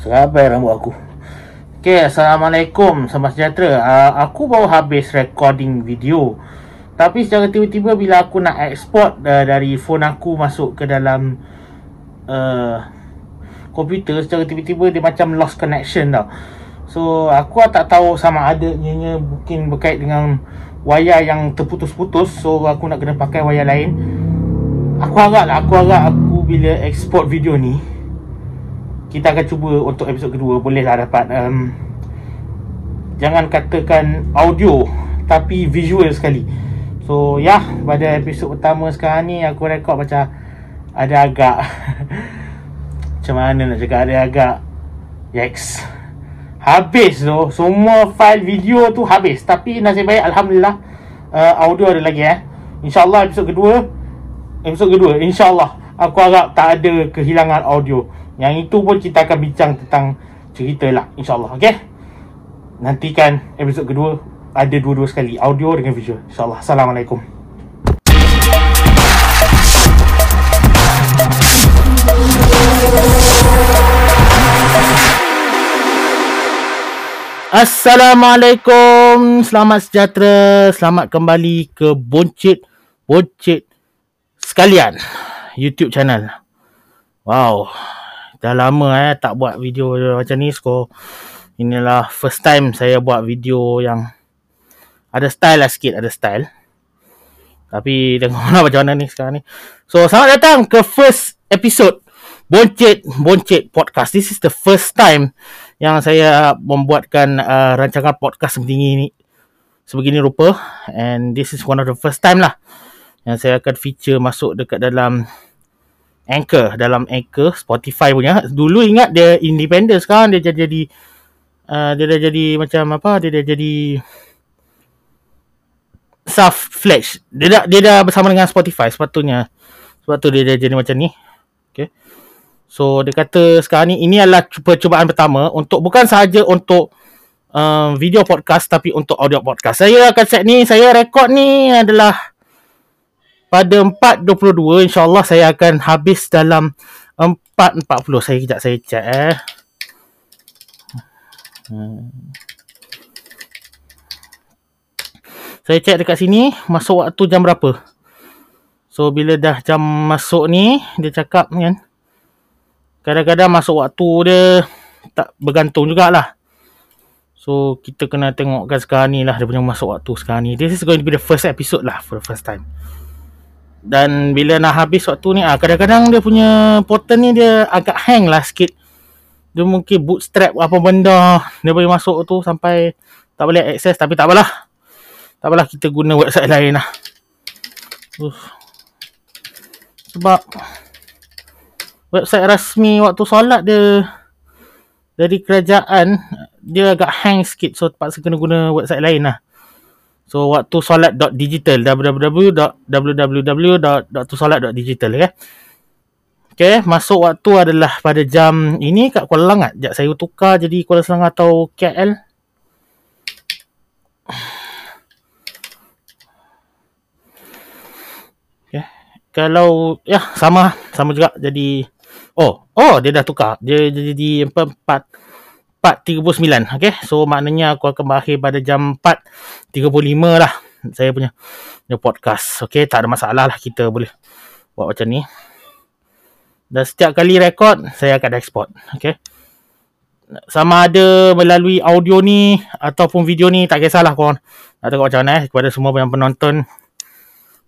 Serabai rambut aku. Okay, Assalamualaikum. Selamat sejahtera. Uh, Aku baru habis recording video. Tapi secara tiba-tiba bila aku nak export uh, Dari phone aku masuk ke dalam uh, Komputer Secara tiba-tiba dia macam lost connection tau. So aku tak tahu sama ada ianya mungkin berkait dengan Wayar yang terputus-putus. So aku nak kena pakai wayar lain. Aku harap lah, aku harap aku bila export video ni kita akan cuba untuk episod kedua. Bolehlah dapat um, jangan katakan audio tapi visual sekali. So ya yeah, pada episod pertama sekarang ni aku rekod macam ada agak macam mana nak cakap ada agak yikes habis tu semua file video tu habis. Tapi nasib baik Alhamdulillah uh, audio ada lagi eh. InsyaAllah episod kedua Episod kedua InsyaAllah Aku harap tak ada kehilangan audio yang itu pun kita akan bincang tentang cerita lah InsyaAllah Okay Nantikan episod kedua Ada dua-dua sekali Audio dengan visual InsyaAllah. Assalamualaikum. Assalamualaikum Selamat sejahtera Selamat kembali ke Boncit Boncit Sekalian YouTube channel. Wow dah lama eh tak buat video macam ni so inilah first time saya buat video yang ada style lah sikit ada style. Tapi tengok lah macam mana ni sekarang ni. So selamat datang ke first episode Boncet Boncet Podcast. This is the first time yang saya membuatkan uh, rancangan podcast sebegini ni sebegini rupa. And this is one of the first time lah yang saya akan feature masuk dekat dalam Anchor dalam Anchor Spotify punya. Dulu ingat dia independent sekarang dia jadi jadi uh, dia dah jadi macam apa dia dah jadi self flash dia dah dia dah bersama dengan Spotify sepatutnya. Sebab tu dia dah jadi macam ni. Okay. So dia kata sekarang ni ini adalah percubaan pertama untuk bukan sahaja untuk uh, video podcast tapi untuk audio podcast. Saya akan set ni saya rekod ni adalah pada 4.22 insyaAllah saya akan habis dalam 4.40 saya kejap saya cek eh. Hmm. saya cek dekat sini masuk waktu jam berapa? So bila dah jam masuk ni dia cakap kan kadang-kadang masuk waktu dia tak bergantung jugalah. So kita kena tengokkan sekarang ni lah dia punya masuk waktu sekarang ni. This is going to be the first episode lah for the first time dan bila nak habis waktu ni ah kadang-kadang dia punya portal ni dia agak hang lah sikit. Dia mungkin bootstrap apa benda dia boleh masuk tu sampai tak boleh akses tapi tak apalah. Tak apalah kita guna website lain lah. Uh. sebab website rasmi waktu solat dia dari kerajaan dia agak hang sikit. So terpaksa kena guna website lain lah So waktu solat.digital www.www.solat.digital okay? okay, masuk waktu adalah pada jam ini kat Kuala Langat. Sekejap saya tukar jadi Kuala Selangor atau KL. Okay. Kalau ya sama sama juga jadi oh oh dia dah tukar. Dia jadi 4 4 4.39 okay? so maknanya aku akan berakhir pada jam 4.35 lah. Saya punya, podcast. Okay? tak ada masalah lah kita boleh buat macam ni. Dan setiap kali rekod saya akan export. Okay? sama ada melalui audio ni ataupun video ni tak kisahlah korang. Nak tengok macam mana eh, kepada semua yang penonton.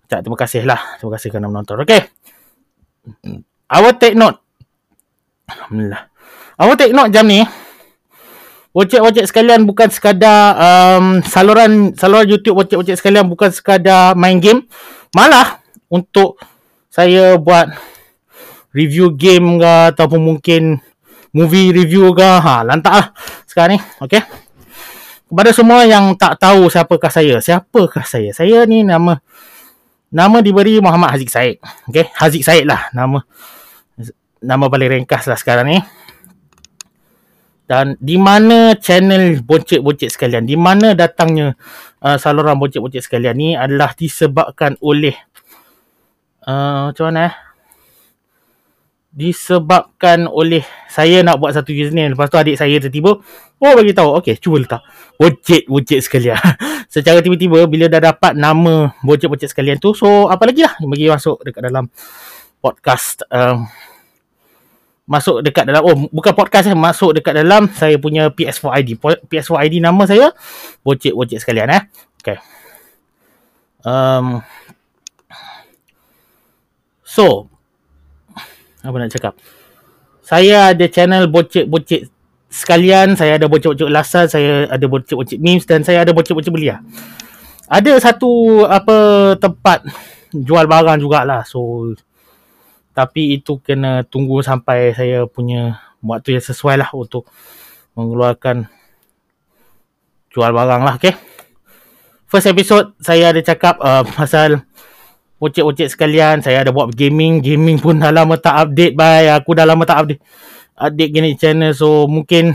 Cak, terima kasih lah. Terima kasih kerana menonton. Okay? I will take note. Alhamdulillah I will take note jam ni Wajib-wajib sekalian bukan sekadar um, saluran saluran YouTube wajib-wajib sekalian bukan sekadar main game. Malah untuk saya buat review game ke ataupun mungkin movie review ke. Ha, lantak lah sekarang ni. Okay. Kepada semua yang tak tahu siapakah saya. Siapakah saya? Saya ni nama nama diberi Muhammad Haziq Said. Okay. Haziq Said lah nama nama paling ringkas lah sekarang ni dan di mana channel boncet-boncet sekalian di mana datangnya uh, saluran boncet-boncet sekalian ni adalah disebabkan oleh uh, macam mana eh? Disebabkan oleh saya nak buat satu username. Lepas tu adik saya tiba-tiba oh bagi tahu. Okey cuba letak. Wojit sekalian. Secara tiba-tiba bila dah dapat nama wojit sekalian tu so apa lagi lah bagi masuk dekat dalam podcast um, masuk dekat dalam oh bukan podcast eh masuk dekat dalam saya punya PS4 ID PS4 ID nama saya wojit sekalian eh. Okey um, so apa nak cakap? Saya ada channel bocek-bocek sekalian saya ada bocek-bocek ulasan saya ada bocek-bocek memes dan saya ada bocek-bocek belia. Ada satu apa tempat jual barang jugalah. So tapi itu kena tunggu sampai saya punya waktu yang sesuai lah untuk mengeluarkan jual barang lah okay first episode saya ada cakap uh, pasal Ocek-ocek sekalian Saya ada buat gaming Gaming pun dah lama tak update bye. Aku dah lama tak update Update gini channel So mungkin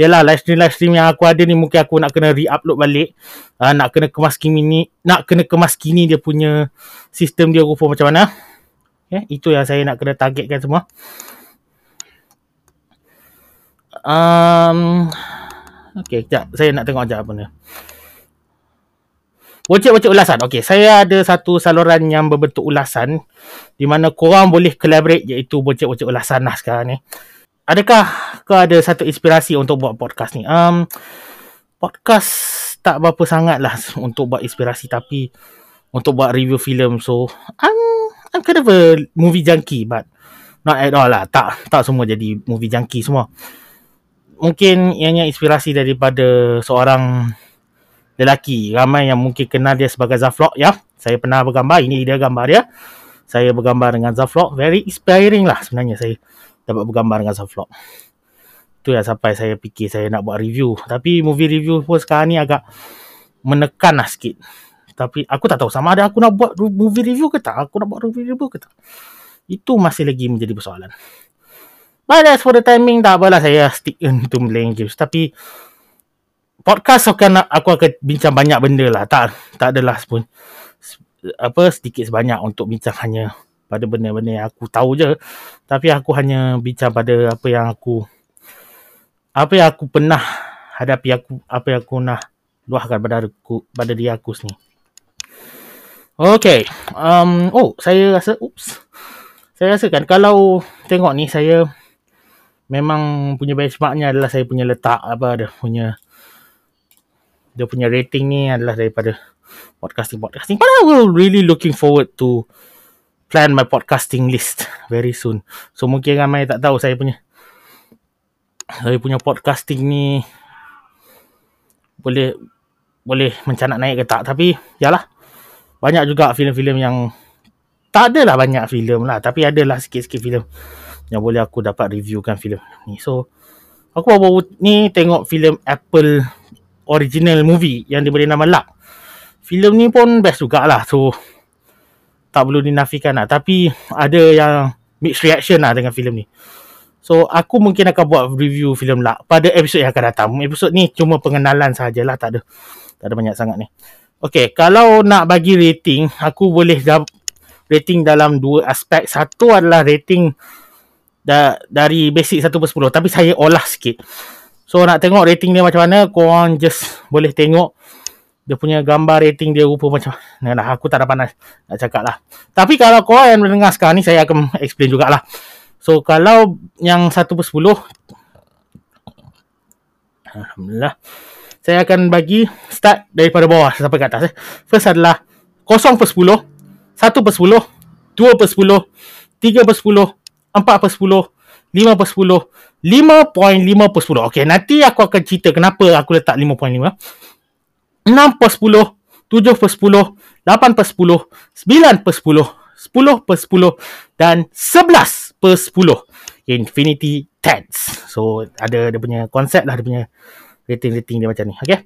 Yalah live stream live stream yang aku ada ni Mungkin aku nak kena re-upload balik uh, Nak kena kemas kini ni Nak kena kemas kini dia punya Sistem dia rupa macam mana okay, Itu yang saya nak kena targetkan semua um, Okay, sekejap. Saya nak tengok sekejap apa ni. Wajib-wajib ulasan. Okey, saya ada satu saluran yang berbentuk ulasan di mana korang boleh collaborate iaitu wajib-wajib ulasan lah sekarang ni. Adakah kau ada satu inspirasi untuk buat podcast ni? Um, podcast tak berapa sangat lah untuk buat inspirasi tapi untuk buat review filem. So, I'm, I'm kind of a movie junkie but not at all lah. Tak, tak semua jadi movie junkie semua. Mungkin ianya inspirasi daripada seorang lelaki ramai yang mungkin kenal dia sebagai Zaflok ya. Saya pernah bergambar ini dia gambar dia. Saya bergambar dengan Zaflok very inspiring lah sebenarnya saya dapat bergambar dengan Zaflok tu yang sampai saya fikir saya nak buat review. Tapi movie review pun sekarang ni agak menekan lah sikit tapi aku tak tahu sama ada aku nak buat movie review ke tak? Aku nak buat movie review ke tak? Itu masih lagi menjadi persoalan. But as for the timing tak apalah saya stick into playing games. Tapi podcast akan aku akan bincang banyak benda lah. Tak tak adalah pun apa sedikit sebanyak untuk bincang hanya pada benda-benda yang aku tahu je. Tapi aku hanya bincang pada apa yang aku apa yang aku pernah hadapi aku apa yang aku nak luahkan pada aku pada diri aku sini Okay. Um, oh, saya rasa, oops. Saya rasa kan kalau tengok ni, saya memang punya benchmarknya adalah saya punya letak apa ada punya dia punya rating ni adalah daripada podcasting podcasting. But I will really looking forward to plan my podcasting list very soon. So mungkin ramai tak tahu saya punya saya punya podcasting ni boleh boleh mencanak naik ke tak tapi yalah banyak juga filem-filem yang tak adalah banyak filem lah tapi adalah sikit-sikit filem yang boleh aku dapat reviewkan filem ni so aku baru ni tengok filem Apple original movie yang diberi nama Luck. Filem ni pun best jugalah. So, tak perlu dinafikan lah. Tapi, ada yang mixed reaction lah dengan filem ni. So, aku mungkin akan buat review filem Luck pada episod yang akan datang. Episod ni cuma pengenalan sajalah. Tak ada, tak ada banyak sangat ni. Okay, kalau nak bagi rating, aku boleh rating dalam dua aspek. Satu adalah rating da- dari basic 1 per 10. Tapi saya olah sikit. So nak tengok rating dia macam mana Korang just boleh tengok Dia punya gambar rating dia rupa macam mana lah, Aku tak dapat nak, nak cakap lah Tapi kalau korang yang mendengar sekarang ni Saya akan explain jugalah So kalau yang 1 per 10 Alhamdulillah Saya akan bagi start daripada bawah sampai ke atas eh. First adalah 0 per 10 1 per 10 2 per 10 3 per 10 4 per 10 5 per 10 5.5 per 10 Okay nanti aku akan cerita Kenapa aku letak 5.5 6 per 10 7 per 10 8 per 10 9 per 10 10 per 10 Dan 11 per 10 Infinity Tens So ada dia punya konsep lah Dia punya rating-rating dia macam ni Okay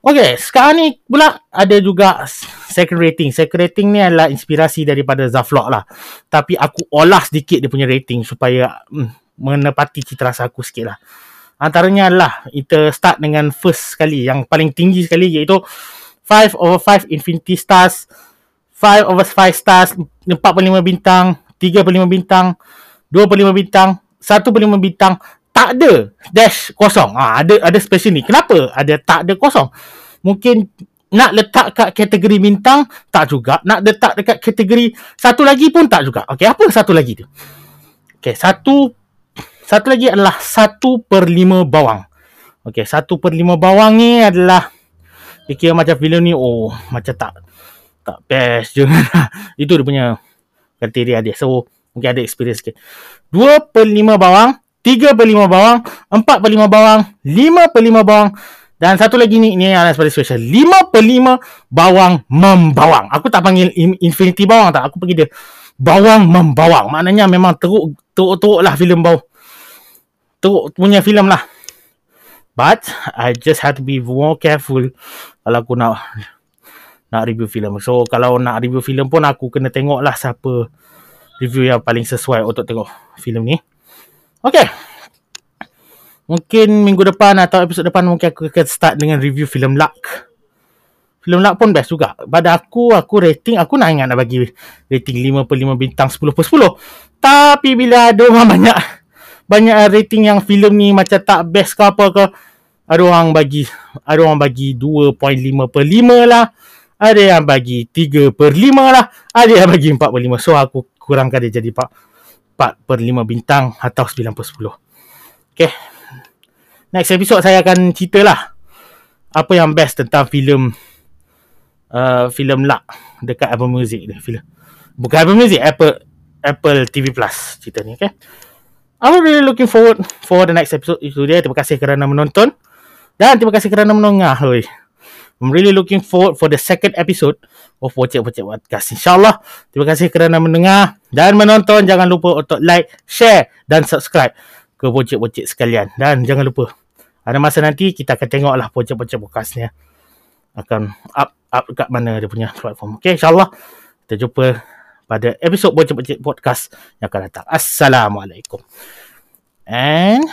Okay, sekarang ni pula ada juga second rating. Second rating ni adalah inspirasi daripada Zaflok lah. Tapi aku olah sedikit dia punya rating supaya hmm, menepati cita rasa aku sikit lah. Antaranya adalah kita start dengan first sekali. Yang paling tinggi sekali iaitu 5 over 5 infinity stars. 5 over 5 stars. 45 bintang. 3.5 bintang, 2.5 bintang, 1.5 bintang, tak ada dash kosong. Ah, ada ada space ni. Kenapa ada tak ada kosong? Mungkin nak letak kat kategori bintang tak juga. Nak letak dekat kategori satu lagi pun tak juga. Okey, apa satu lagi tu? Okey, satu satu lagi adalah satu per lima bawang. Okey, satu per lima bawang ni adalah dia kira macam filem ni oh macam tak tak best je. Itu dia punya kriteria dia. So, mungkin ada experience sikit. Dua per lima bawang, tiga per lima bawang, empat per lima bawang, lima per lima bawang, dan satu lagi ni, ni yang paling special. 5 per 5 bawang membawang. Aku tak panggil infinity bawang tak. Aku panggil dia bawang membawang. Maknanya memang teruk, teruk-teruk lah filem bau. Teruk punya filem lah. But, I just have to be more careful kalau aku nak nak review filem. So, kalau nak review filem pun aku kena tengok lah siapa review yang paling sesuai untuk tengok filem ni. Okay. Mungkin minggu depan atau episod depan mungkin aku akan start dengan review filem Luck. Filem Luck pun best juga. Pada aku, aku rating, aku nak ingat nak bagi rating 5 per 5 bintang 10 per 10. Tapi bila ada orang banyak, banyak rating yang filem ni macam tak best ke apa ke, ada orang bagi, ada orang bagi 2.5 per 5 lah. Ada yang bagi 3 per 5 lah. Ada yang bagi 4 per 5. So aku kurangkan dia jadi 4, 4 per 5 bintang atau 9 per 10. Okay next episode saya akan cerita lah apa yang best tentang filem uh, filem Luck dekat Apple Music ni filem. Bukan Apple Music Apple Apple TV Plus cerita ni okay I'm really looking forward for the next episode itu dia. Terima kasih kerana menonton. Dan terima kasih kerana mendengar oi I'm really looking forward for the second episode of Wocek Wocek Podcast. InsyaAllah, terima kasih kerana mendengar dan menonton. Jangan lupa untuk like, share dan subscribe ke Wocek-Wocek sekalian. Dan jangan lupa ada masa nanti kita akan tengoklah projek-projek bekasnya akan up up kat mana dia punya platform. Okay, insyaAllah kita jumpa pada episod projek-projek podcast yang akan datang. Assalamualaikum. And